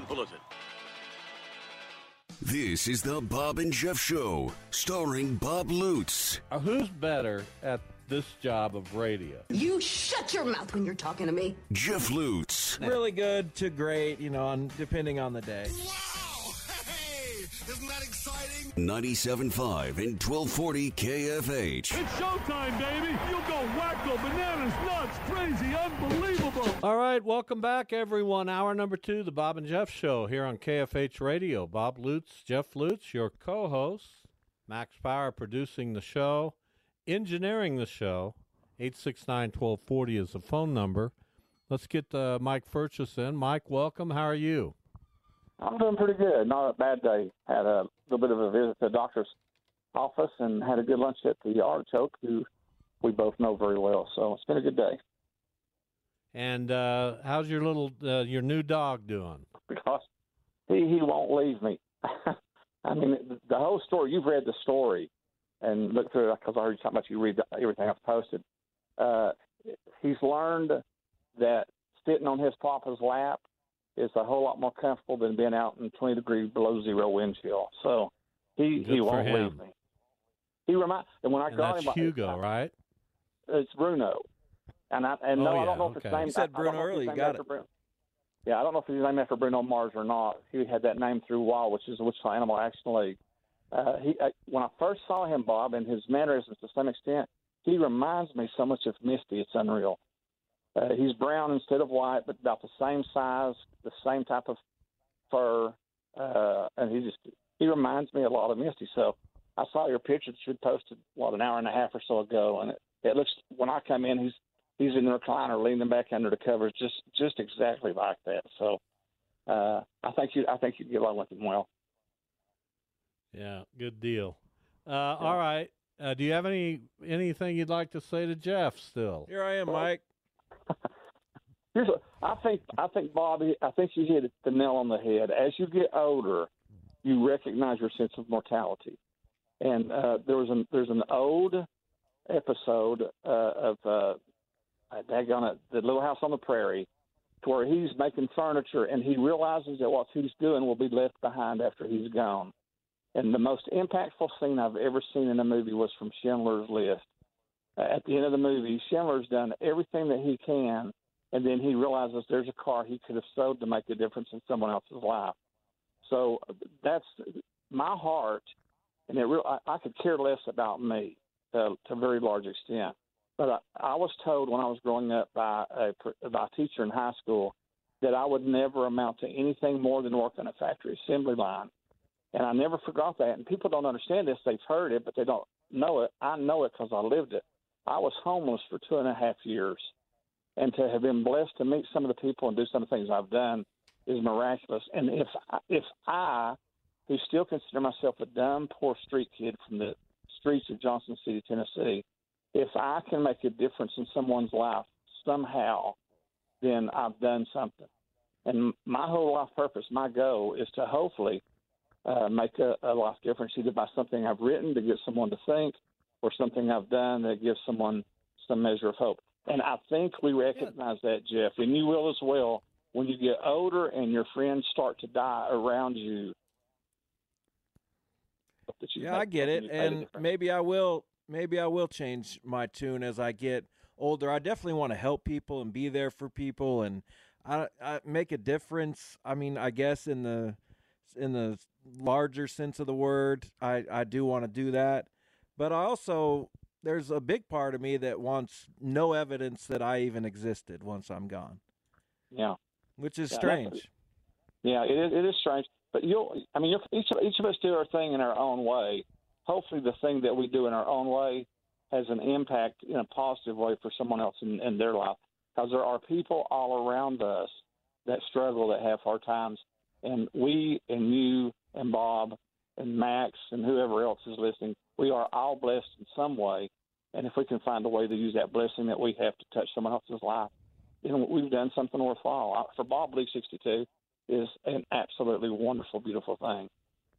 By for an urgent bulletin. This is the Bob and Jeff Show, starring Bob Lutz. Uh, who's better at this job of radio? You shut your mouth when you're talking to me. Jeff Lutz. Really good to great, you know, on, depending on the day. Isn't that exciting? 97.5 and 1240 KFH. It's showtime, baby. You'll go wacko, bananas, nuts, crazy, unbelievable. All right, welcome back, everyone. Hour number two, the Bob and Jeff Show here on KFH Radio. Bob Lutz, Jeff Lutz, your co hosts. Max Power producing the show, engineering the show. 869 1240 is the phone number. Let's get uh, Mike Furches in. Mike, welcome. How are you? I'm doing pretty good. Not a bad day. Had a little bit of a visit to the doctor's office and had a good lunch at the Artichoke, who we both know very well. So it's been a good day. And uh, how's your little uh, your new dog doing? Because he he won't leave me. I mean, the whole story. You've read the story and looked through it because I heard you talking about you read everything I've posted. Uh, he's learned that sitting on his papa's lap is a whole lot more comfortable than being out in 20 degree below zero wind chill. So he Good he won't him. leave me. He remind and when I And got him, Hugo, right? it's Bruno. And I and Oh, no, I don't know if okay. it's named. You said I- I Bruno know early, you got it. Bruno. Yeah, I don't know if he's named after Bruno Mars or not. He had that name through a while, which is the Wichita Animal Action League. Uh, he I, when I first saw him, Bob, and his mannerisms to some extent, he reminds me so much of Misty. It's unreal. Uh, he's brown instead of white, but about the same size, the same type of fur, uh, and he just he reminds me a lot of Misty. So I saw your picture that you posted what an hour and a half or so ago, and it, it looks when I come in, he's he's in the recliner leaning back under the covers, just just exactly like that. So uh, I think you I think you'd get along with him well. Yeah, good deal. Uh, All right. Uh, do you have any anything you'd like to say to Jeff still? Here I am, Mike. Here's a, I think I think Bobby I think you hit the nail on the head. As you get older, you recognize your sense of mortality. And uh, there was an there's an old episode uh, of uh, daggone it, the Little House on the Prairie, to where he's making furniture and he realizes that what he's doing will be left behind after he's gone. And the most impactful scene I've ever seen in a movie was from Schindler's List. Uh, at the end of the movie, Schindler's done everything that he can, and then he realizes there's a car he could have sold to make a difference in someone else's life. So uh, that's my heart, and it real, I, I could care less about me to, to a very large extent. But I, I was told when I was growing up by a by a teacher in high school that I would never amount to anything more than work on a factory assembly line. And I never forgot that. And people don't understand this. They've heard it, but they don't know it. I know it because I lived it. I was homeless for two and a half years. And to have been blessed to meet some of the people and do some of the things I've done is miraculous. And if if I, who still consider myself a dumb, poor street kid from the streets of Johnson City, Tennessee, if I can make a difference in someone's life somehow, then I've done something. And my whole life purpose, my goal is to hopefully uh, make a, a life difference either by something I've written to get someone to think or something I've done that gives someone some measure of hope. And I think we recognize that, Jeff, and you will as well. When you get older and your friends start to die around you, Yeah, I get it, you made a and maybe I will. Maybe I will change my tune as I get older, I definitely want to help people and be there for people and I, I make a difference. I mean, I guess in the in the larger sense of the word, I I do want to do that, but I also there's a big part of me that wants no evidence that I even existed once I'm gone. Yeah, which is yeah, strange. Yeah, it is, it is strange. But you'll, I mean, each of, each of us do our thing in our own way. Hopefully, the thing that we do in our own way has an impact in a positive way for someone else in, in their life. Because there are people all around us that struggle, that have hard times, and we and you and Bob and Max and whoever else is listening, we are all blessed in some way. And if we can find a way to use that blessing that we have to touch someone else's life, then we've done something worthwhile. For Bob League 42 is an absolutely wonderful, beautiful thing.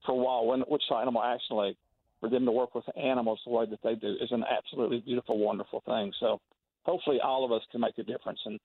For when Wichita Animal Action League, for them to work with animals the way that they do is an absolutely beautiful, wonderful thing. So hopefully all of us can make a difference. And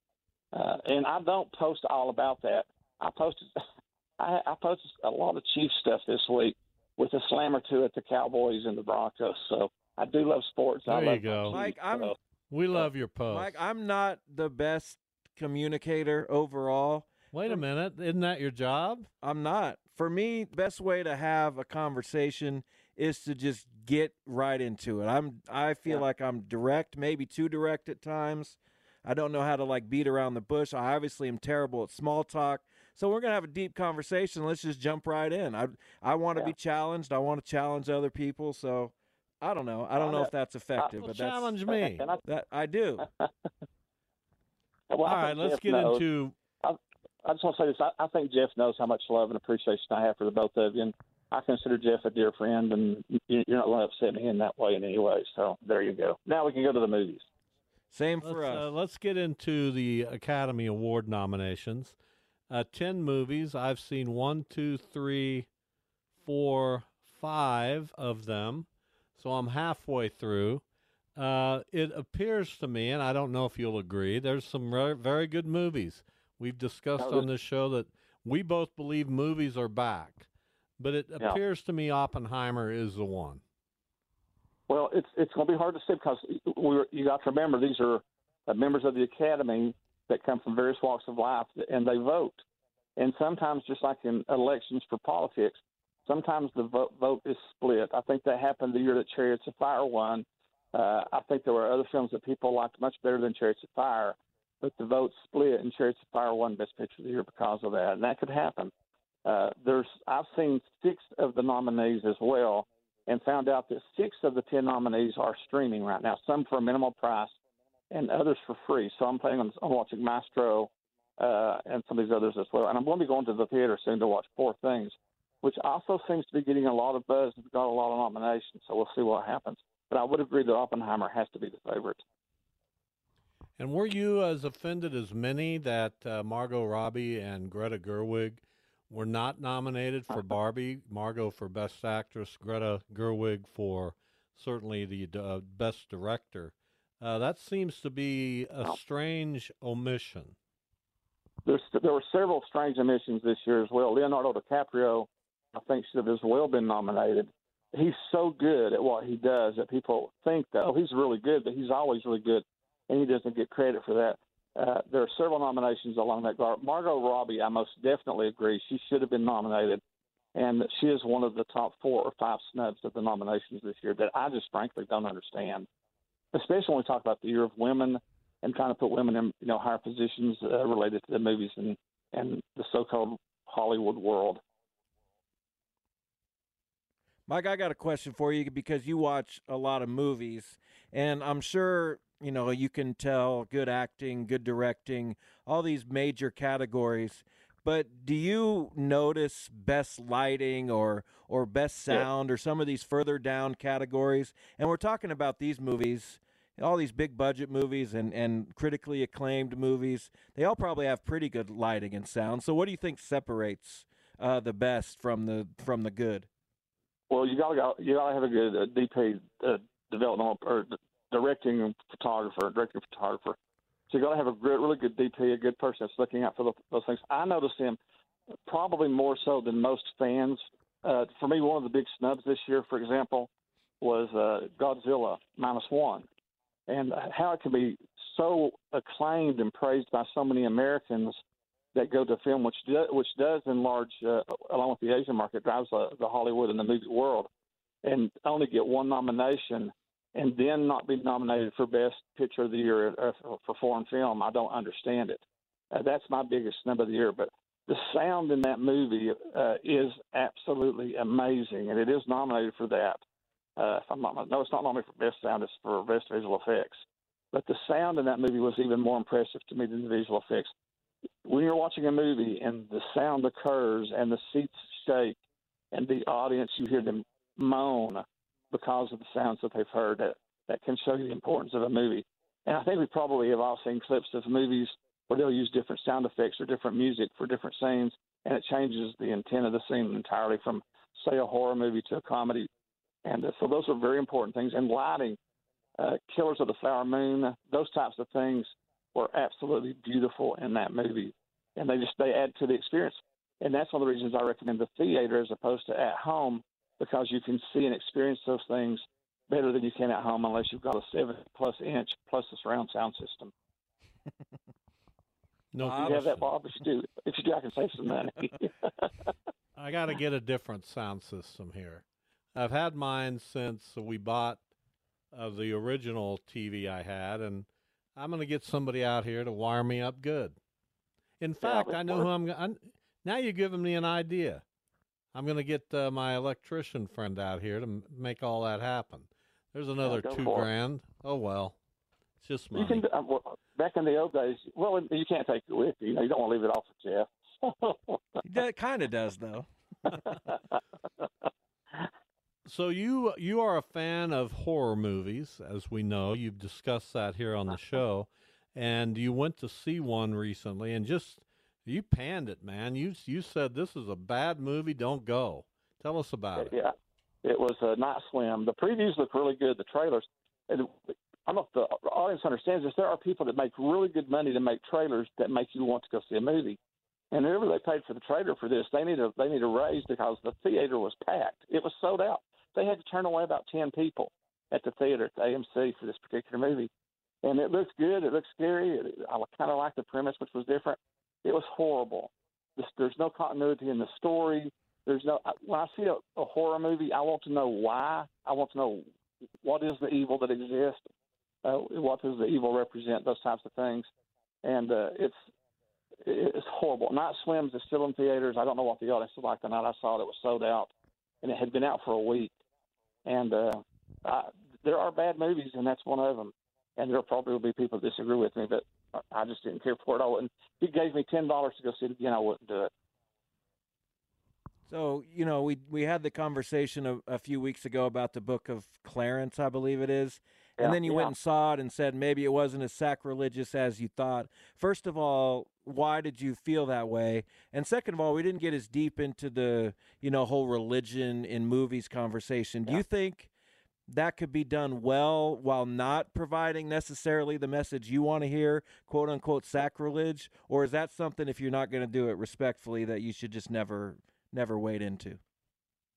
uh, and I don't post all about that. I posted I, I posted a lot of Chief stuff this week with a slam or two at the Cowboys and the Broncos. So I do love sports. There I you love go, Mike. I'm. So, we love your post, Mike. I'm not the best communicator overall. Wait a minute, isn't that your job? I'm not. For me, best way to have a conversation is to just get right into it. I'm I feel Yeah. like I'm direct, maybe too direct at times. I don't know how to like beat around the bush. I obviously am terrible at small talk. So we're gonna have a deep conversation. Let's just jump right in. I I want to Yeah. be challenged. I want to challenge other people. So I don't know. I don't know if that's effective, Well, but challenge that's me. I, that I do. well, All I right, let's Jeff get knows. into. I just want to say this. I, I think Jeff knows how much love and appreciation I have for the both of you. And I consider Jeff a dear friend, and you- you're not going to upset me in that way in any way. So there you go. Now we can go to the movies. Same Let's, for us. uh, let's get into the Academy Award nominations. Uh, Ten movies. I've seen one, two, three, four, five of them. So I'm halfway through. Uh, it appears to me, and I don't know if you'll agree, there's some re- very good movies. We've discussed on this show that we both believe movies are back. But it Yeah. appears to me Oppenheimer is the one. Well, it's it's going to be hard to say because we you got to remember these are uh, members of the academy that come from various walks of life and they vote. And sometimes, just like in elections for politics, sometimes the vote, vote is split. I think that happened the year that Chariots of Fire won. Uh, I think there were other films that people liked much better than Chariots of Fire, but the vote split and Chariots of Fire won Best Picture of the Year because of that, and that could happen. Uh, there's I've seen six of the nominees as well, and found out that six of the ten nominees are streaming right now. Some for a minimal price, and others for free. So I'm planning on, on watching Maestro uh, and some of these others as well. And I'm going to be going to the theater soon to watch Poor Things, which also seems to be getting a lot of buzz and got a lot of nominations. So we'll see what happens. But I would agree that Oppenheimer has to be the favorite. And were you as offended as many that uh, Margot Robbie and Greta Gerwig were not nominated for Barbie? Margot for Best Actress, Greta Gerwig for certainly the uh, Best Director. Uh, that seems to be a strange omission. There's, there were several strange omissions this year as well. Leonardo DiCaprio, I think, should have as well been nominated. He's so good at what he does that people think that, oh, he's really good, but he's always really good, and he doesn't get credit for that. Uh, there are several nominations along that guard. Margot Robbie, I most definitely agree. She should have been nominated, and she is one of the top four or five snubs of the nominations this year that I just frankly don't understand, especially when we talk about the year of women and trying to put women in you know higher positions uh, related to the movies and and the so-called Hollywood world. Mike, I got a question for you because you watch a lot of movies, and I'm sure you know you can tell good acting, good directing, all these major categories. But do you notice best lighting or or best sound or some of these further down categories? And we're talking about these movies, all these big budget movies and and critically acclaimed movies. They all probably have pretty good lighting and sound. So what do you think separates uh, the best from the from the good? Well, you gotta go, you gotta have a good uh, DP uh, developmental or directing photographer, directing photographer. So you gotta have a good, really good DP, a good person that's looking out for the, those things. I noticed him probably more so than most fans. Uh, for me, one of the big snubs this year, for example, was uh, Godzilla minus one, and how it can be so acclaimed and praised by so many Americans that go to film, which do, which does enlarge, uh, along with the Asian market, drives uh, the Hollywood and the movie world, and only get one nomination, and then not be nominated for Best Picture of the Year uh, for foreign film. I don't understand it. Uh, that's my biggest snub of the year. But the sound in that movie uh, is absolutely amazing, and it is nominated for that. Uh, not, no, it's not nominated for best sound; it's for best visual effects. But the sound in that movie was even more impressive to me than the visual effects. When you're watching a movie and the sound occurs and the seats shake, and the audience you hear them moan because of the sounds that they've heard, that that can show you the importance of a movie. And I think we probably have all seen clips of movies where they'll use different sound effects or different music for different scenes, and it changes the intent of the scene entirely from, say, a horror movie to a comedy. And uh, so those are very important things. And lighting, uh, Killers of the Flower Moon, those types of things were absolutely beautiful in that movie, and they just they add to the experience. And that's one of the reasons I recommend the theater as opposed to at home because you can see and experience those things better than you can at home unless you've got a seven plus inch plus a surround sound system. No, you have that, Bob. If you do, if you do, I can save some money. I got to get a different sound system here. I've had mine since we bought uh, the original TV I had, and I'm going to get somebody out here to wire me up good. In fact, I know who I'm. I'm now you're giving me an idea. I'm going to get uh, my electrician friend out here to m- make all that happen. There's another go two for it. grand. Oh well, it's just money. you can. Uh, well, back in the old days, well, you can't take it with you. You know, you don't want to leave it off with Jeff. That kind of does, though. So you you are a fan of horror movies, as we know. You've discussed that here on the show, and you went to see one recently, and just you panned it, man. You you said this is a bad movie. Don't go. Tell us about it. Yeah, it was uh, a night swim. The previews look really good. The trailers. And I don't know if the audience understands this. There are people that make really good money to make trailers that make you want to go see a movie. And whoever they paid for the trailer for this, they need a they need a raise because the theater was packed. It was sold out. They had to turn away about ten people at the theater at the AMC for this particular movie. And it looks good. It looks scary. I kind of like the premise, which was different. It was horrible. There's no continuity in the story. There's no. When I see a, a horror movie, I want to know why. I want to know what is the evil that exists. Uh, what does the evil represent? Those types of things. And uh, it's it's horrible. Night Swims is still in theaters. I don't know what the audience was like the night I saw it. It was sold out, and it had been out for a week. And uh, I, there are bad movies, and that's one of them. And there probably will be people that disagree with me, but I just didn't care for it. I wouldn't. If he gave me ten dollars to go see it again, I wouldn't do it. So you know, we we had the conversation a, a few weeks ago about the book of Clarence, I believe it is, Yeah, and then you yeah. went and saw it and said maybe it wasn't as sacrilegious as you thought. First of all, why did you feel that way? And second of all, we didn't get as deep into the you know whole religion in movies conversation. Do you think that could be done well while not providing necessarily the message you want to hear, quote unquote sacrilege, or is that something if you're not going to do it respectfully that you should just never never wade into?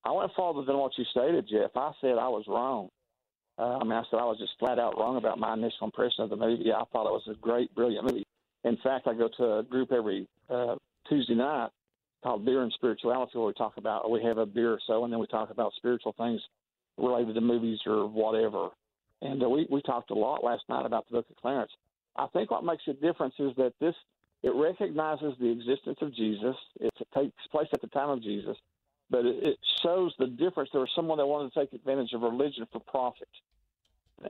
I went farther than what you stated, Jeff. I said I was wrong. Uh, I mean, I said I was just flat out wrong about my initial impression of the movie. I thought it was a great, brilliant movie. In fact, I go to a group every uh, Tuesday night called Beer and Spirituality, where we talk about we have a beer or so, and then we talk about spiritual things related to movies or whatever. And uh, we we talked a lot last night about the Book of Clarence. I think what makes a difference is that this it recognizes the existence of Jesus. It takes place at the time of Jesus, but it, it shows the difference. There was someone that wanted to take advantage of religion for profit,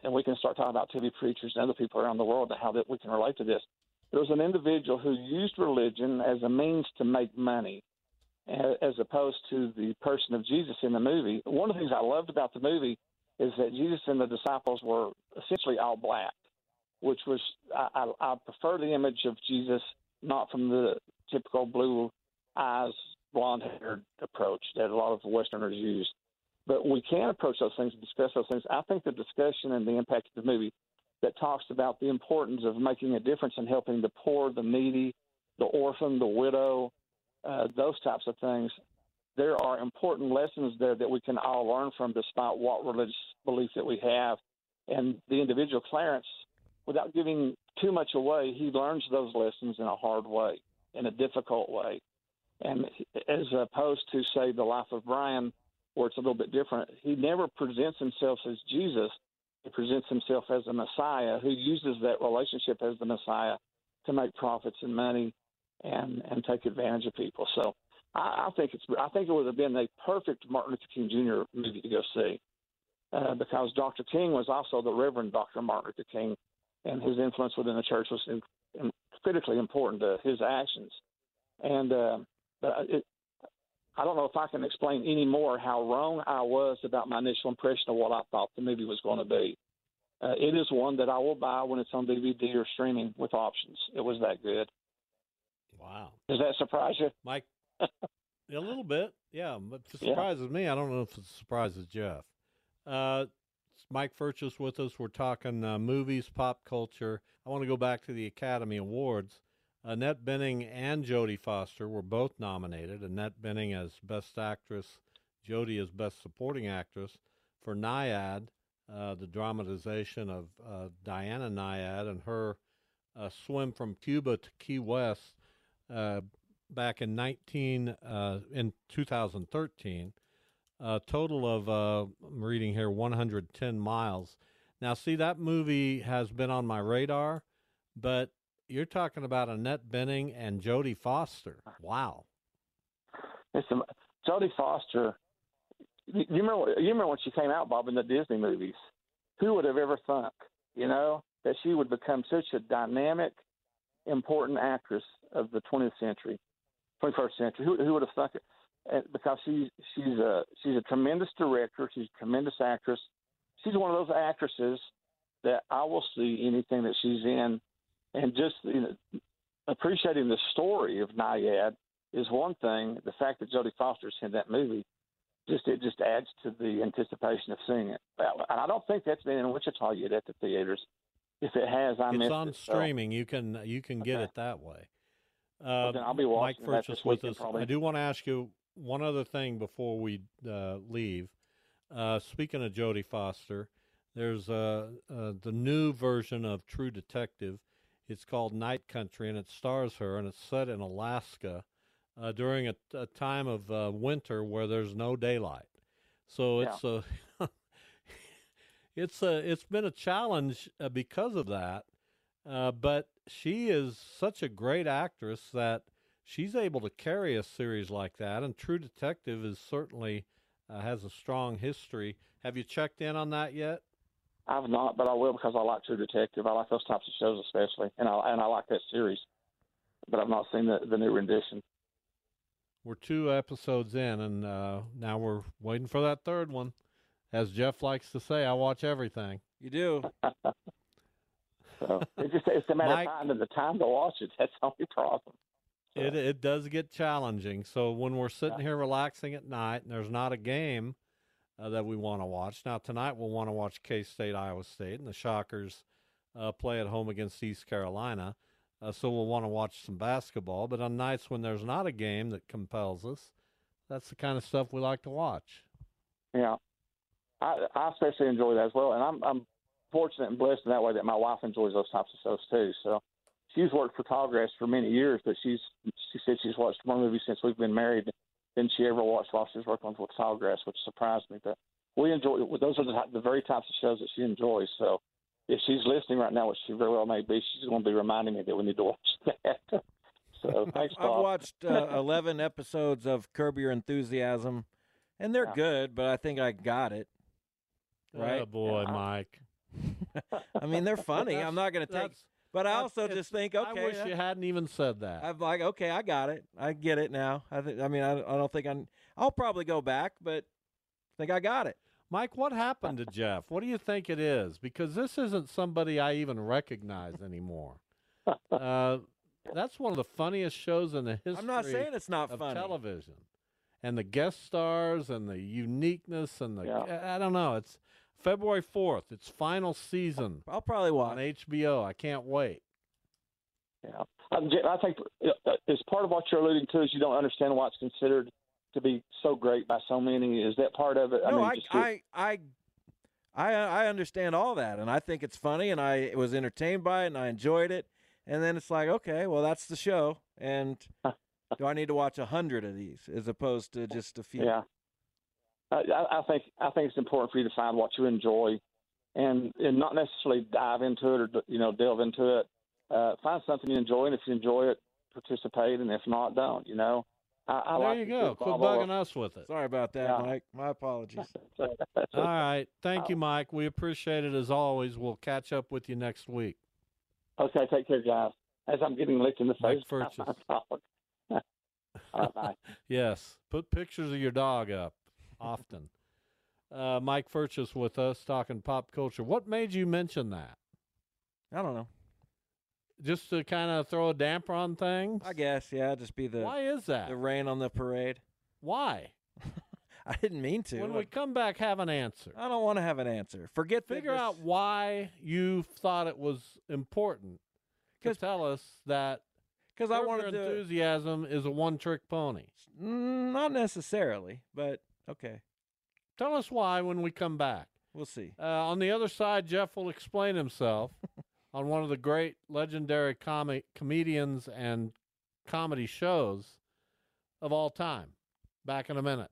and we can start talking about TV preachers and other people around the world and how that we can relate to this. There was an individual who used religion as a means to make money, as opposed to the person of Jesus in the movie. One of the things I loved about the movie is that Jesus and the disciples were essentially all black, which was I, I, I prefer the image of Jesus not from the typical blue eyes, blonde haired approach that a lot of Westerners use. But we can approach those things and discuss those things. I think the discussion and the impact of the movie that talks about the importance of making a difference and helping the poor, the needy, the orphan, the widow, uh, those types of things. There are important lessons there that we can all learn from, despite what religious belief that we have. And the individual Clarence, without giving too much away, he learns those lessons in a hard way, in a difficult way. And as opposed to, say, the life of Brian, where it's a little bit different, he never presents himself as Jesus. He presents himself as a Messiah who uses that relationship as the Messiah to make profits and money and and take advantage of people. So I, I think it's I think it would have been a perfect Martin Luther King Jr. movie to go see uh, because Dr. King was also the Reverend Dr. Martin Luther King, and his influence within the church was in, in critically important to his actions. And uh, but it, I don't know if I can explain any more how wrong I was about my initial impression of what I thought the movie was going to be. Uh, it is one that I will buy when it's on DVD or streaming with options. It was that good. Wow. Does that surprise you, Mike? a little bit, yeah. But it surprises yeah. me. I don't know if it surprises Jeff. Uh, Mike Furches with us. We're talking uh, movies, pop culture. I want to go back to the Academy Awards. Annette Bening and Jodie Foster were both nominated. Annette Bening as Best Actress, Jodie as Best Supporting Actress for Nyad, uh, the dramatization of uh, Diana Nyad and her uh, swim from Cuba to Key West uh, back in 19 uh, in 2013. A total of uh, I'm reading here 110 miles. Now, see that movie has been on my radar, but you're talking about Annette Bening and Jodie Foster. Wow. Listen, Jodie Foster. You remember? You remember when she came out, Bob, in the Disney movies? Who would have ever thunk, you know, that she would become such a dynamic, important actress of the 20th century, 21st century? Who, who would have thunk it? And because she's she's a she's a tremendous director. She's a tremendous actress. She's one of those actresses that I will see anything that she's in and just you know, appreciating the story of Nyad is one thing. The fact that Jodie Foster's in that movie just it just adds to the anticipation of seeing it. And I don't think that's been in Wichita yet at the theaters. If it has, I it's missed on it, streaming. So. You can you can get okay. it that way. Uh, I'll be watching Mike Furches with us. Probably. I do want to ask you one other thing before we uh, leave. Uh, speaking of Jodie Foster, there's uh, uh, the new version of True Detective it's called Night Country, and it stars her, and it's set in Alaska uh, during a, a, time of uh, winter where there's no daylight. So it's yeah. a it's a it's been a challenge uh, because of that. Uh, but she is such a great actress that she's able to carry a series like that. And True Detective is certainly uh, has a strong history. Have you checked in on that yet? I've not, but I will because I like True Detective. I like those types of shows especially, and I and I like that series. But I've not seen the the new rendition. We're two episodes in, and uh, now we're waiting for that third one. As Jeff likes to say, I watch everything. You do. so it just it's a matter Mike, of finding the time to watch it. That's the only problem. So. It it does get challenging. So when we're sitting yeah. here relaxing at night and there's not a game, uh, that we want to watch. Now tonight we'll want to watch K State, Iowa State, and the Shockers uh, play at home against East Carolina. Uh, so we'll want to watch some basketball. But on nights when there's not a game that compels us, that's the kind of stuff we like to watch. Yeah, I, I especially enjoy that as well, and I'm I'm fortunate and blessed in that way that my wife enjoys those types of shows too. So she's worked for Tallgrass for many years, but she's she said she's watched more movies since we've been married than she ever watched while she was working with Tallgrass, which surprised me. But we enjoy those are the, the very types of shows that she enjoys. So if she's listening right now, which she very well may be, she's going to be reminding me that we need to watch that. so thanks, Bob. I've watched uh, eleven episodes of Curb Your Enthusiasm, and they're yeah. good, but I think I got it. Right, oh boy, yeah. Mike. I mean, they're funny. I'm not going to take. But I also just think, okay, I wish you hadn't even said that. I'm like, okay, I got it. I get it now. I think. I mean, I, I don't think I'm. I'll probably go back, but I think I got it. Mike, what happened to Jeff? What do you think it is? Because this isn't somebody I even recognize anymore. Uh, that's one of the funniest shows in the history. I'm not saying it's not of funny. television, and the guest stars and the uniqueness and the yeah. I don't know. It's February 4th. It's final season. I'll probably watch on HBO. I can't wait. Yeah, I think uh, as part of what you're alluding to is you don't understand why it's considered to be so great by so many. Is that part of it? No, I, mean, I, I, I, I I understand all that, and I think it's funny, and I was entertained by it, and I enjoyed it. And then it's like, okay, well, that's the show, and do I need to watch a hundred of these as opposed to just a few? Yeah. I, I think I think it's important for you to find what you enjoy, and and not necessarily dive into it or you know delve into it. Uh, find something you enjoy, and if you enjoy it, participate, and if not, don't. You know. I, I there like you go. give Quit Bob Orr- bugging us with it. Sorry about that, Yeah. Mike. My apologies. All right. Thank you, Mike. We appreciate it as always. We'll catch up with you next week. Okay, take care, guys. As I'm getting licked in the face. Furches. All right, bye. Yes. Put pictures of your dog up often. Uh, Mike Furches with us talking pop culture. What made you mention that? I don't know. Just to kind of throw a damper on things? I guess, yeah, just be the Why is that? the rain on the parade. Why? I didn't mean to. When we come back, have an answer. I don't want to have an answer. Forget Figure this- out why you thought it was important to 'Cause- tell us that because I wanted Your to. enthusiasm is a one-trick pony. Not necessarily, but okay, Tell us why when we come back. we'll see. Uh, on the other side, Jeff will explain himself on one of the great legendary comic comedians and comedy shows of all time. Back in a minute.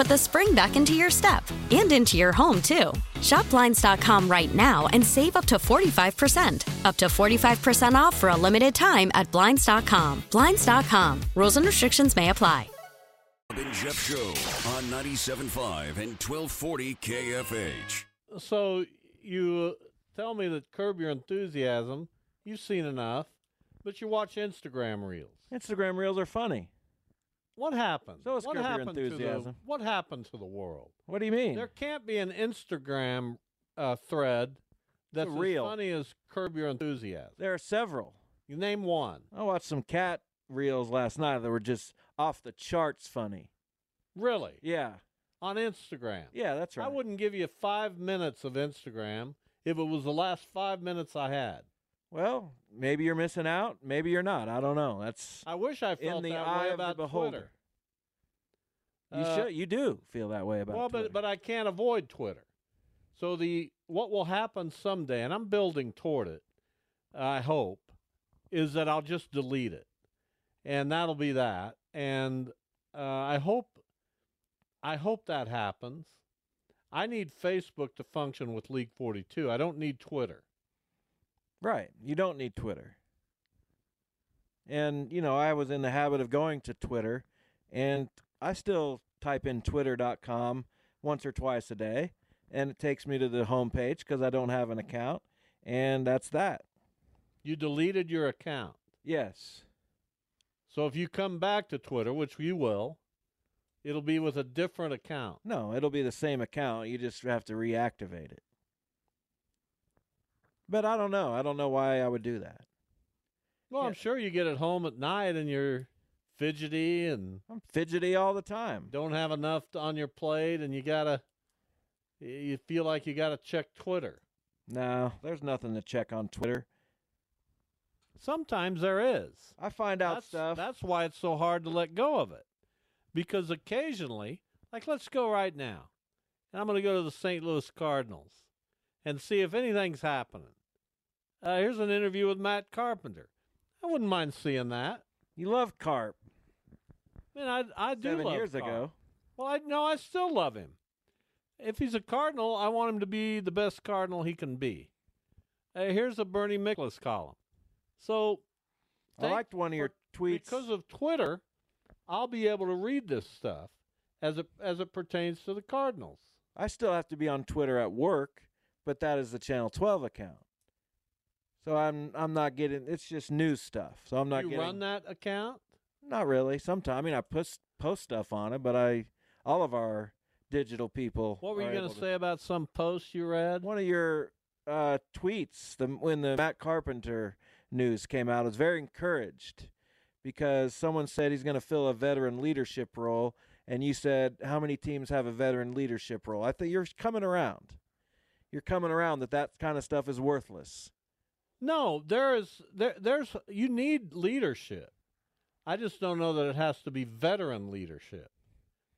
put the spring back into your step and into your home, too. Shop Blinds.com right now and save up to 45%. Up to 45% off for a limited time at Blinds.com. Blinds.com. Rules and restrictions may apply. Bob and Jeff Show on 97.5 and 1240 KFH. So you uh, tell me that Curb Your Enthusiasm, you've seen enough, but you watch Instagram reels. Instagram reels are funny. What happened? So what Curb Your happened to the Enthusiasm. what happened to the world? What do you mean? There can't be an Instagram uh, thread that's as funny as Curb Your Enthusiasm. There are several. You name one. I watched some cat reels last night that were just off the charts funny. Really? Yeah. On Instagram. Yeah, that's right. I wouldn't give you five minutes of Instagram if it was the last five minutes I had. Well, maybe you're missing out. Maybe you're not. I don't know. That's I wish I felt in the that eye way of the about beholder. Twitter. You Uh, should. You do feel that way about well, Twitter. but but I can't avoid Twitter. So the what will happen someday, and I'm building toward it. I hope is that I'll just delete it, and that'll be that. And uh, I hope I hope that happens. I need Facebook to function with League 42. I don't need Twitter. Right. You don't need Twitter. And, you know, I was in the habit of going to Twitter, and I still type in twitter.com once or twice a day. and it takes me to the homepage because I don't have an account, and that's that. You deleted your account. Yes. So if you come back to Twitter, which you will, it'll be with a different account. No, it'll be the same account. You just have to reactivate it. But I don't know. I don't know why I would do that. Well, I'm sure you get at home at night and you're fidgety and I'm fidgety all the time. don't have enough on your plate and you gotta you feel like you gotta check Twitter. No, there's nothing to check on Twitter. Sometimes there is. I find out that's, stuff. That's why it's so hard to let go of it. Because occasionally, like let's go right now. And I'm going to go to the St. Louis Cardinals and see if anything's happening. Uh, here's an interview with Matt Carpenter. I wouldn't mind seeing that. You love Carp. Man, I I do Seven love years Carp. ago. Well, I no, I still love him. If he's a Cardinal, I want him to be the best Cardinal he can be. Uh, here's a Bernie Miklasz column. So, I liked one of your for- tweets. because of Twitter. I'll be able to read this stuff as it as it pertains to the Cardinals. I still have to be on Twitter at work, but that is the Channel 12 account. So I'm I'm not getting. It's just news stuff. So I'm not you getting. run that account? Not really. Sometimes I mean I post post stuff on it, but I all of our digital people. What were you going to say about some post you read? One of your uh, tweets, the when the Matt Carpenter news came out, I was very encouraged because someone said he's going to fill a veteran leadership role, and you said how many teams have a veteran leadership role? I think you're coming around. You're coming around that that kind of stuff is worthless. No, there is there there's you need leadership. I just don't know that it has to be veteran leadership.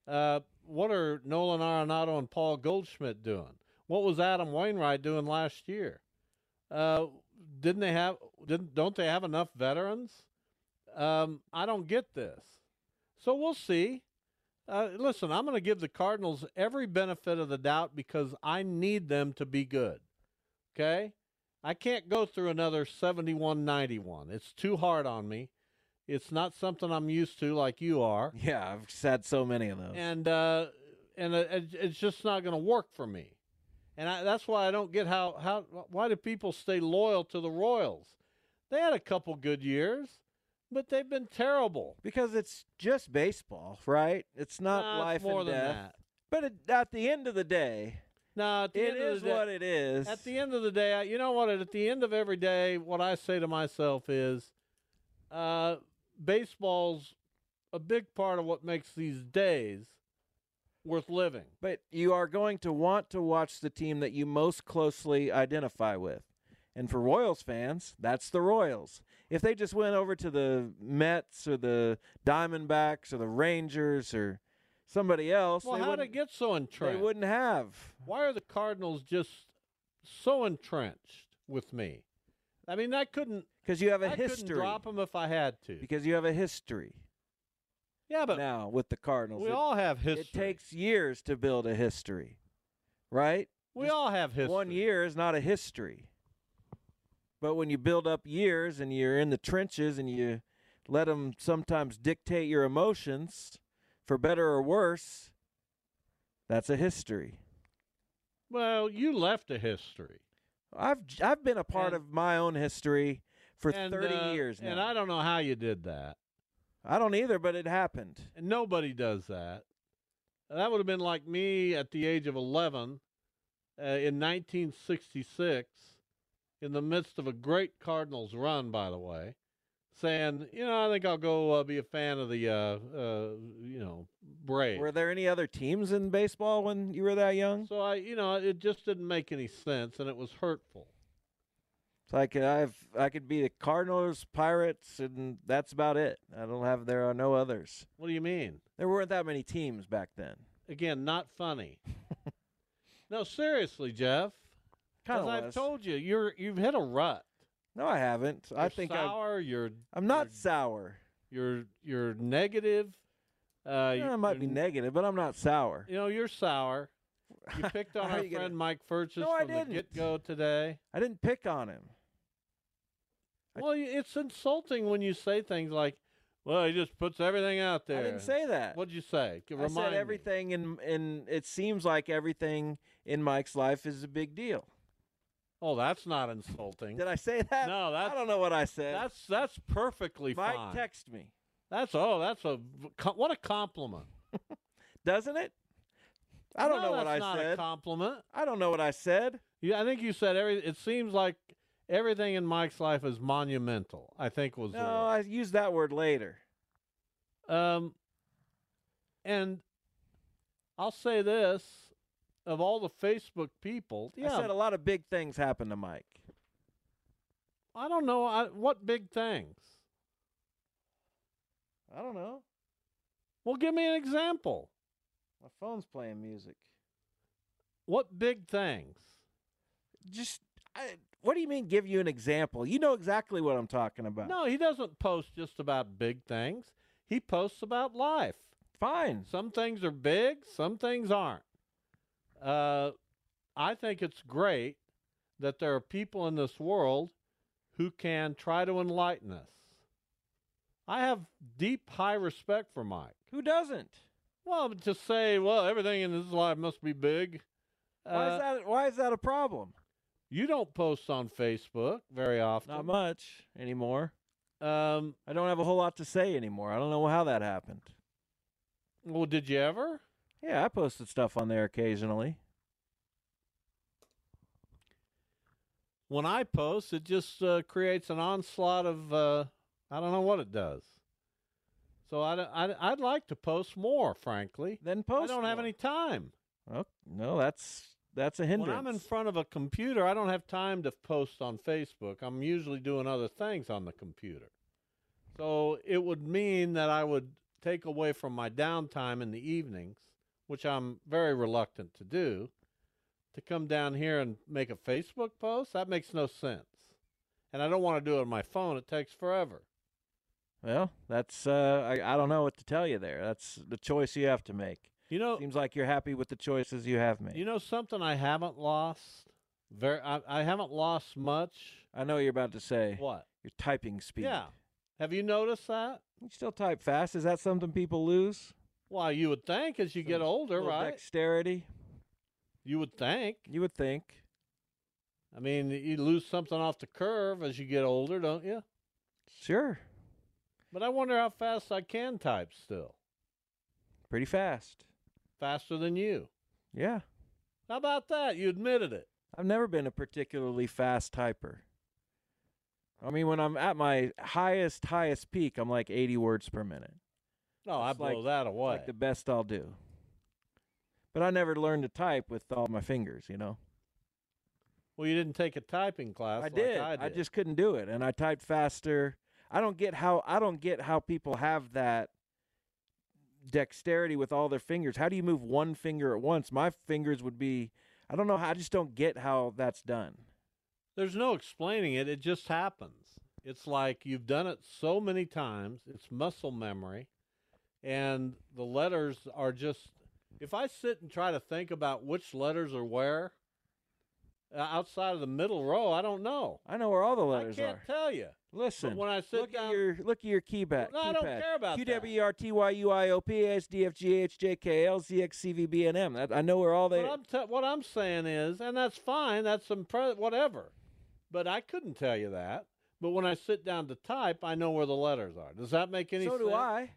Uh, what are Nolan Arenado and Paul Goldschmidt doing? What was Adam Wainwright doing last year? Uh, didn't they have didn't don't they have enough veterans? Um, I don't get this. So we'll see. Uh, listen, I'm going to give the Cardinals every benefit of the doubt because I need them to be good. Okay? I can't go through another 71 91. It's too hard on me. It's not something I'm used to like you are. Yeah, I've said so many of those. And uh, and it- it's just not going to work for me. And I, that's why I don't get how, how why do people stay loyal to the Royals? They had a couple good years, but they've been terrible. Because it's just baseball, right? It's not Nah, it's life more and than death. that. But at the end of the day, No, at the it is day- what it is. At the end of the day, I- you know what? At the end of every day, what I say to myself is, uh, baseball's a big part of what makes these days worth living. But you are going to want to watch the team that you most closely identify with. And for Royals fans, that's the Royals. If they just went over to the Mets or the Diamondbacks or the Rangers or somebody else, Well, how did wouldn't, it get so entrenched? they wouldn't have. Why are the Cardinals just so entrenched with me? I mean, I couldn't Because you have a I couldn't history. drop them if I had to. Because you have a history. Yeah, but now with the Cardinals, we it, all have history. it takes years to build a history, right? we all have history. One year is not a history. But when you build up years and you're in the trenches and you let them sometimes dictate your emotions, for better or worse, that's a history. Well, you left a history. I've I've been a part And- of my own history for And, 30 uh, years now. And I don't know how you did that. I don't either, but it happened. And nobody does that. That would have been like me at the age of 11 uh, in 1966, in the midst of a great Cardinals run, by the way, saying, you know, I think I'll go uh, be a fan of the, uh, uh, you know, Braves. Were there any other teams in baseball when you were that young? So I, you know, it just didn't make any sense, and it was hurtful. So I could I've I could be the Cardinals, Pirates, and that's about it. I don't have there are no others. What do you mean? There weren't that many teams back then. Again, not funny. no, seriously, Jeff. Because I've told you, you're you've hit a rut. No, I haven't. I You're think I've- sour. You're I'm not sour. you're you're negative. Uh, Yeah, I might be negative, but I'm not sour. You know, you're sour. You picked on our you gonna- friend Mike Furches No, from the get go today. I didn't pick on him. Well, y- it's insulting when you say things like, Well, he just puts everything out there. I didn't say that. What'd you say? I said everything in in it seems like everything in Mike's life is a big deal. Oh, that's not insulting. Did I say that? No, that's I don't know what I said. that's that's perfectly Mike fine. Mike text me. That's oh, that's a what a compliment. Doesn't it? I don't No, know what that's I not said. A compliment. I don't know what I said. Yeah, I think you said every. It seems like everything in Mike's life is monumental. I think was No, I used that word later. Um, and I'll say this: of all the Facebook people, yeah, I said a lot of big things happened to Mike. I don't know I, what big things. I don't know. Well, give me an example. My phone's playing music. What big things? Just I, what do you mean? Give you an example? You know exactly what I'm talking about. No, he doesn't post just about big things. He posts about life. Fine. Some things are big, some things aren't. Uh, I think it's great that there are people in this world who can try to enlighten us. I have deep, high respect for Mike. Who doesn't? Well, to say, well, everything in his life must be big. Why uh, is that? Why is that a problem? You don't post on Facebook very often. Not much anymore. Um, I don't have a whole lot to say anymore. I don't know how that happened. well, did you ever? Yeah, I posted stuff on there occasionally. When I post, it just uh, creates an onslaught of, uh, I don't know what it does. So I'd, I'd, I'd like to post more, frankly. Then post. I don't have any time. Oh, no, that's that's a hindrance. When I'm in front of a computer, I don't have time to post on Facebook. I'm usually doing other things on the computer. So it would mean that I would take away from my downtime in the evenings, which I'm very reluctant to do, to come down here and make a Facebook post. That makes no sense. And I don't want to do it on my phone. It takes forever. Well, that's uh, I, I don't know what to tell you there. That's the choice you have to make. You know, Seems like you're happy with the choices you have made. you know something I haven't lost. Very, I, I haven't lost much. I know you're about to say. What? Your typing speed. Yeah. Have you noticed that? You still type fast. Is that something people lose? Well, you would think as you get older, right? Dexterity. You would think. You would think. I mean, you lose something off the curve as you get older, don't you? Sure. But I wonder how fast I can type still. Pretty fast. Faster than you. Yeah. How about that? You admitted it. I've never been a particularly fast typer. I mean, when I'm at my highest, highest peak, I'm like 80 words per minute. No, I It's blow like- that away. like the best I'll do. But I never learned to type with all my fingers, you know. well, you didn't take a typing class. I like did. I I just couldn't do it, and I typed faster. I don't get how I don't get how people have that dexterity with all their fingers. How do you move one finger at once? My fingers would be. I don't know. how I just don't get how that's done. There's no explaining it. It just happens. It's like you've done it so many times. It's muscle memory, and the letters are just. If I sit and try to think about which letters are where, uh, outside of the middle row, I don't know. I know where all the letters are. I can't are. tell you. Listen, But when I sit look down, at your look at your keypad. No, I don't care about Q that. W E R T Y U I O P A S D F G H J K L Z X C V B N M. I know where all they. What I'm, te- what I'm saying is, and that's fine. That's some pre- whatever. But I couldn't tell you that. But when I sit down to type, I know where the letters are. Does that make any so sense? So do I.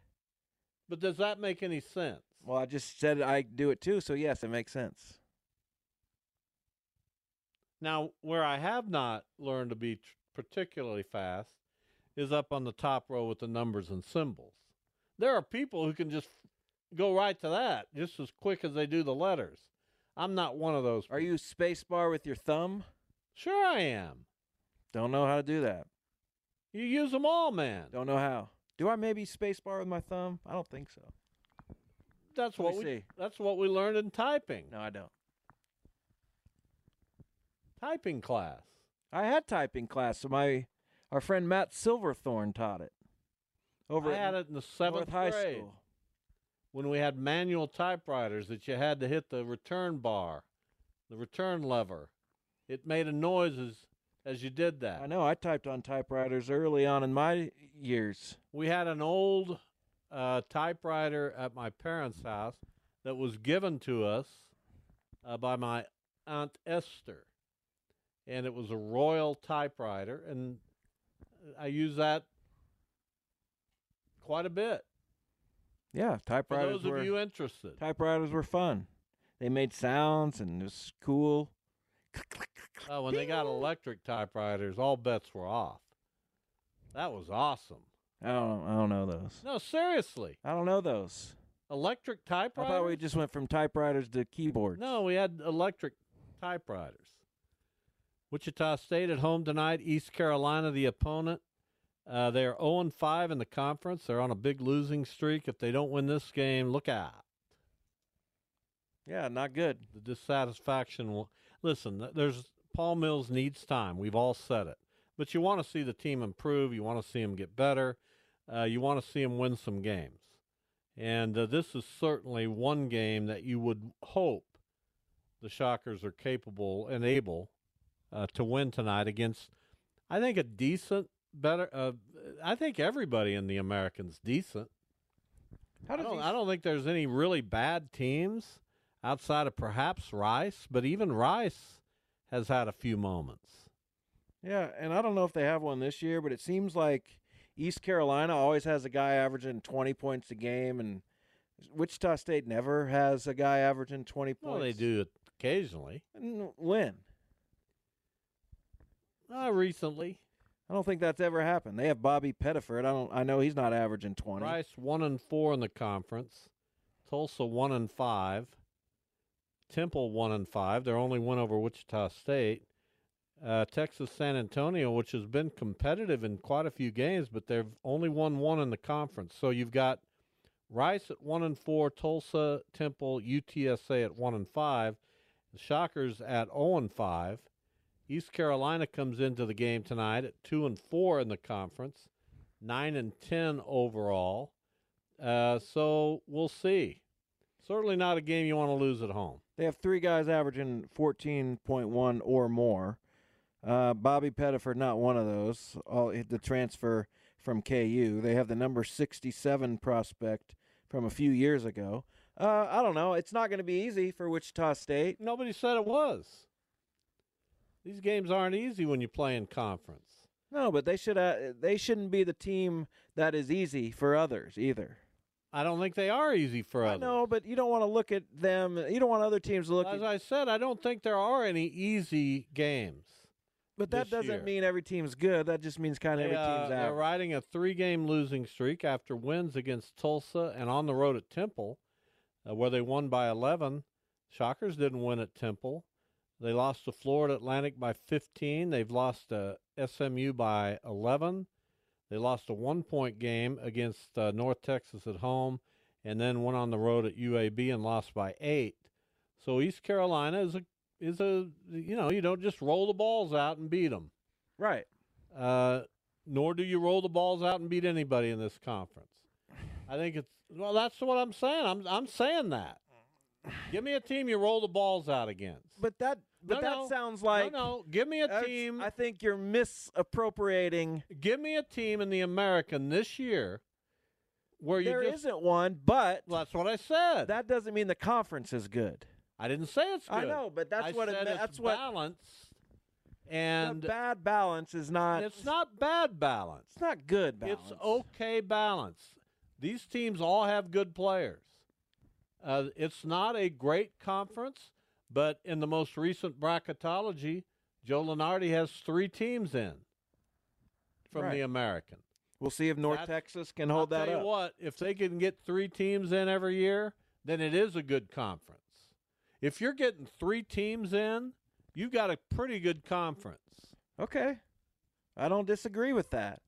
But does that make any sense? Well, I just said I do it too, so yes, it makes sense. Now, where I have not learned to be tr- particularly fast is up on the top row with the numbers and symbols. There are people who can just go right to that just as quick as they do the letters. I'm not one of those. Are you spacebar with your thumb? Sure, I am. Don't know how to do that. You use them all, man. Don't know how. Do I maybe spacebar with my thumb? I don't think so. That's Let what we. see. That's what we learned in typing. No, I don't. Typing class. I had typing class, so my our friend Matt Silverthorne taught it. Over I had it in the seventh North High grade School. when we had manual typewriters that you had to hit the return bar, the return lever. It made a noise as as you did that. I know. I typed on typewriters early on in my years. We had an old uh, typewriter at my parents' house that was given to us uh, by my aunt Esther, and it was a Royal typewriter, and I use that quite a bit. Yeah, For typewriters those were of you interested, typewriters were fun. They made sounds and it was cool. Uh, when they got electric typewriters, all bets were off. That was awesome. I don't I don't know those. No, seriously, I don't know those. electric typewriters. I typewriters. thought we just went from typewriters to keyboards. No, we had electric typewriters. Wichita State at home tonight. East Carolina, the opponent. Uh, they are 0 5 in the conference. They're on a big losing streak. If they don't win this game, look out. Yeah, not good. The dissatisfaction will. Listen, there's Paul Mills needs time. We've all said it. But you want to see the team improve. You want to see them get better. Uh, you want to see them win some games. And uh, this is certainly one game that you would hope the Shockers are capable and able uh, to win tonight against, I think, a decent, better. Uh, I think everybody in the Americans decent. How I don't, he- I don't think there's any really bad teams outside of perhaps Rice, but even Rice has had a few moments. Yeah, and I don't know if they have one this year, but it seems like East Carolina always has a guy averaging 20 points a game, and Wichita State never has a guy averaging 20 points. Well, they do it occasionally. N- When? Uh, recently, I don't think that's ever happened. They have Bobby Pettiford. I don't. I know he's not averaging 20. Rice one and four in the conference. Tulsa one and five. Temple one and five. They're only one over Wichita State. Uh, Texas San Antonio, which has been competitive in quite a few games, but they've only won one in the conference. So you've got Rice at one and four, Tulsa, Temple, UTSA at one and five, the Shockers at zero and five. East Carolina comes into the game tonight at two and four in the conference, nine and ten overall. Uh, so we'll see. Certainly not a game you want to lose at home. They have three guys averaging 14.1 or more. Uh, Bobby Pettiford, not one of those. All the transfer from KU. They have the number 67 prospect from a few years ago. Uh, I don't know. It's not going to be easy for Wichita State. Nobody said it was. These games aren't easy when you play in conference. No, but they should. Uh, they shouldn't be the team that is easy for others either. I don't think they are easy for I others. know, but you don't want to look at them. You don't want other teams to look As at. I said, I don't think there are any easy games. But that doesn't year. mean every team's good. That just means kind of They, every uh, team's they're riding a three-game losing streak after wins against Tulsa and on the road at Temple, uh, where they won by 11. Shockers didn't win at Temple. They lost to Florida Atlantic by 15. They've lost to SMU by 11. They lost a one-point game against uh, North Texas at home, and then went on the road at UAB and lost by eight. So East Carolina is a is a you know you don't just roll the balls out and beat them. Right. Uh, nor do you roll the balls out and beat anybody in this conference. I think it's well. That's what I'm saying. I'm I'm saying that. Give me a team you roll the balls out against. But that but No, that no. sounds like no, no. Give me a team. I think you're misappropriating. give me a team in the American this year where you There just. not one, but Well, that's what I said. that doesn't mean the conference is good. I didn't say it's good. I know, but that's I what it said me- it's that's what- balanced. And the bad balance is not. it's not bad balance. It's not good balance. It's okay balance. These teams all have good players. Uh, it's not a great conference, but in the most recent bracketology, Joe Lunardi has three teams in from Right. the American. We'll see if North That's- Texas can hold I'll that tell up. what, if they can get three teams in every year, then it is a good conference. If you're getting three teams in, you've got a pretty good conference. Okay, I don't disagree with that.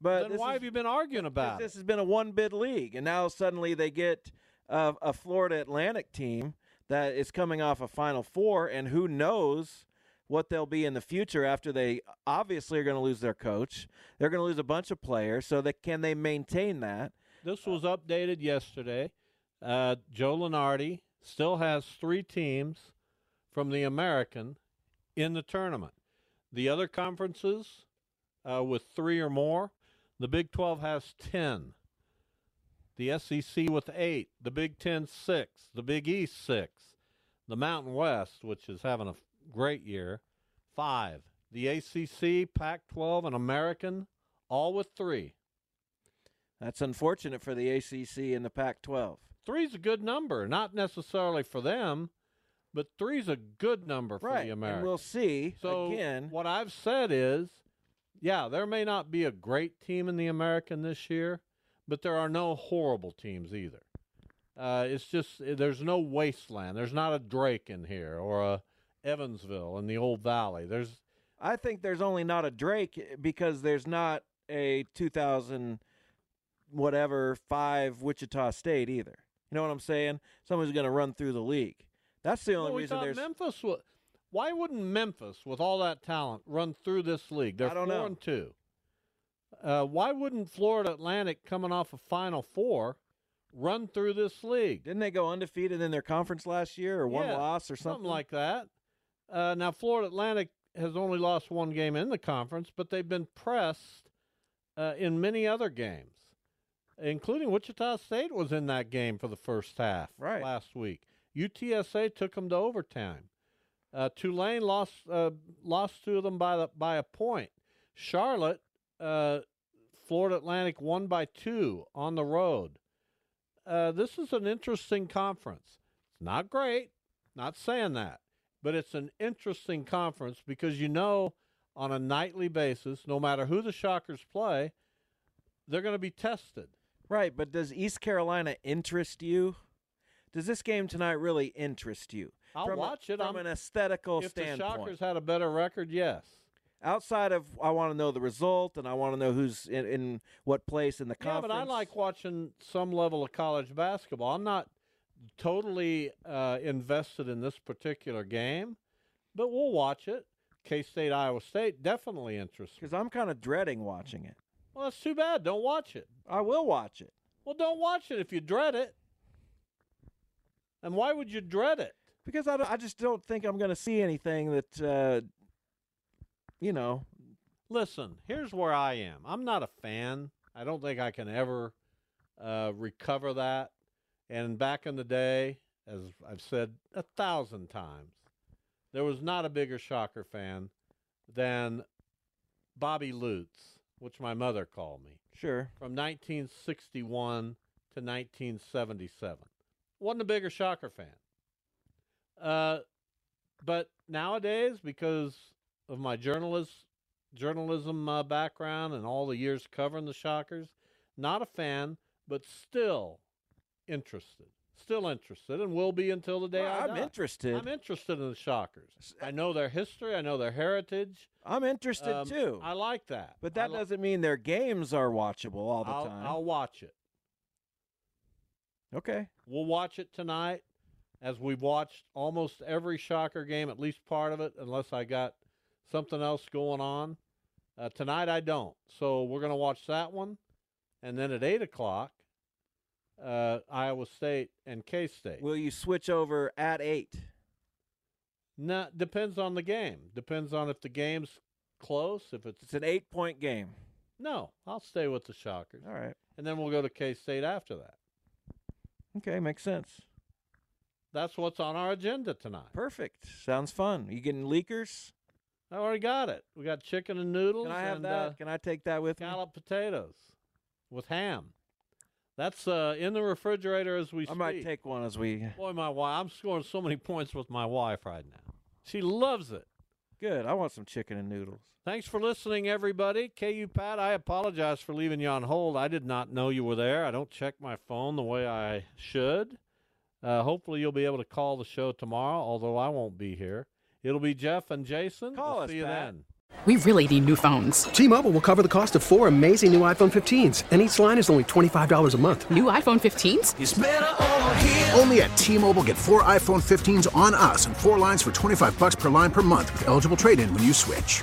But then why is- have you been arguing about This it? has been a one bid league, and now suddenly they get a, a Florida Atlantic team that is coming off a Final Four, and who knows what they'll be in the future after they obviously are going to lose their coach. They're going to lose a bunch of players, so they, can they maintain that? This was updated yesterday. Uh, Joe Lunardi still has three teams from the American in the tournament. The other conferences uh, with three or more, the Big 12 has 10. The SEC with eight. The Big Ten six. The Big East, six. The Mountain West, which is having a great year, five. The ACC, Pac 12, and American, all with three. That's unfortunate for the ACC and the Pac 12. Three's a good number, not necessarily for them, but three's a good number for right. the Americans. And we'll see so again. What I've said is, yeah, there may not be a great team in the American this year, but there are no horrible teams either. Uh, it's just there's no wasteland. There's not a Drake in here or a Evansville in the Old Valley. There's I think there's only not a Drake because there's not a 2000 whatever 5 Wichita State either. You know what I'm saying? Someone's going to run through the league. That's the only well, we reason there's Memphis. Why wouldn't Memphis, with all that talent, run through this league? They're I don't four know. and two. Uh, why wouldn't Florida Atlantic, coming off a Final Four, run through this league? Didn't they go undefeated in their conference last year or one Yeah, loss or something? like that. Uh, now, Florida Atlantic has only lost one game in the conference, but they've been pressed uh, in many other games, including Wichita State was in that game for the first half Right. last week. UTSA took them to overtime. Uh, Tulane lost uh, lost two of them by the, by a point. Charlotte, uh, Florida Atlantic won by two on the road. Uh, this is an interesting conference. It's not great, not saying that, but it's an interesting conference because you know on a nightly basis, no matter who the Shockers play, they're going to be tested. Right, but does East Carolina interest you? Does this game tonight really interest you? I'll from watch a, it. from I'm- an aesthetical if standpoint. the Shockers had a better record, yes. Outside of, I want to know the result, and I want to know who's in, in what place in the Yeah, conference. but I like watching some level of college basketball. I'm not totally uh, invested in this particular game, but we'll watch it. K State, Iowa State, definitely interesting. because I'm kind of dreading watching it. Well, that's too bad. Don't watch it. I will watch it. Well, don't watch it if you dread it. And why would you dread it? because I, I just don't think I'm going to see anything that, uh, you know. Listen, here's where I am. I'm not a fan. I don't think I can ever uh, recover that. And back in the day, as I've said a thousand times, there was not a bigger Shocker fan than Bobby Lutz, which my mother called me, Sure. from 1961 to 1977. Wasn't a bigger Shocker fan. Uh, but nowadays, because of my journalist journalism uh, background and all the years covering the Shockers, not a fan, but still interested. Still interested, and will be until the day Well, I I'm die. interested. I'm interested in the Shockers. I know their history. I know their heritage. I'm interested Um, too. I like that. but that li- doesn't mean their games are watchable all the I'll, time. I'll watch it. okay. We'll watch it tonight, as we've watched almost every Shocker game, at least part of it, unless I got something else going on. Uh, tonight I don't, so we're going to watch that one, and then at eight o'clock, uh, Iowa State and K State. Will you switch over at eight? No, depends on the game. Depends on if the game's close. If it's It's an eight point game. no, I'll stay with the Shockers, All right. and then we'll go to K State after that. Okay, makes sense. That's what's on our agenda tonight. Perfect. Sounds fun. You getting leakers? I already got it. We got chicken and noodles. Can I have and, that? Uh, Can I take that with me? scallop potatoes with ham. That's uh, in the refrigerator as we I speak. might take one as we. Boy, my wife, I'm scoring so many points with my wife right now. She loves it. Good. I want some chicken and noodles. Thanks for listening, everybody. KU Pat, I apologize for leaving you on hold. I did not know you were there. I don't check my phone the way I should. Uh, hopefully, you'll be able to call the show tomorrow, although I won't be here. It'll be Jeff and Jason. Call we'll us, see you Pat. then. We really need new phones. T-Mobile will cover the cost of four amazing new iPhone 15s, and each line is only $25 a month. New iPhone 15s? Only at T-Mobile get four iPhone 15s on us and four lines for 25 bucks per line per month with eligible trade-in when you switch.